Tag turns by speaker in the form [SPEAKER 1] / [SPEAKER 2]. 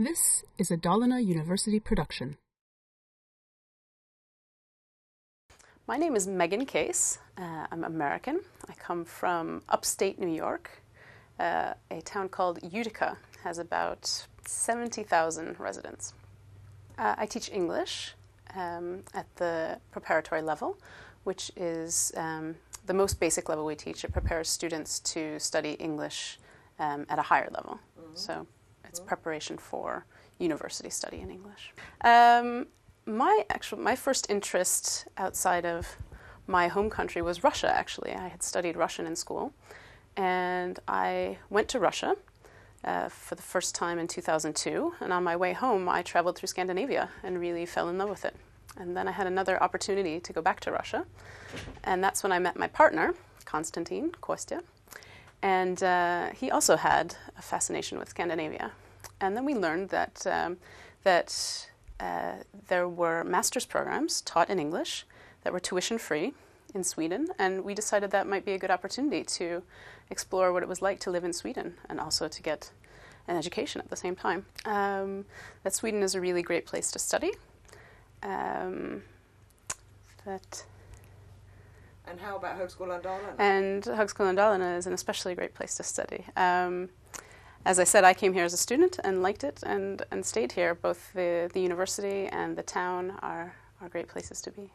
[SPEAKER 1] This is a Dalarna University production.
[SPEAKER 2] My name is Megan Case. Uh, I'm American. I come from upstate New York. Uh, a town called Utica has about 70,000 residents. Uh, I teach English um, at the preparatory level, which is um, the most basic level we teach. It prepares students to study English um, at a higher level. So it's preparation for university study in English. Um, my actual my first interest outside of my home country was Russia. Actually, I had studied Russian in school, and I went to Russia uh, for the first time in 2002. And on my way home, I traveled through Scandinavia and really fell in love with it. And then I had another opportunity to go back to Russia, and that's when I met my partner, Konstantin Kostya. And uh, he also had a fascination with Scandinavia. And then we learned that, um, that uh, there were master's programs taught in English that were tuition free in Sweden. And we decided that might be a good opportunity to explore what it was like to live in Sweden and also to get an education at the same time. Um, that Sweden is a really great place to study. Um, that
[SPEAKER 3] And how about Högskolan Dalarna?
[SPEAKER 2] and Högskolan Dalarna is an especially great place to study. Um, as I said, I came here as a student and liked it and, and stayed here. Both the, the university and the town are, are great places to be.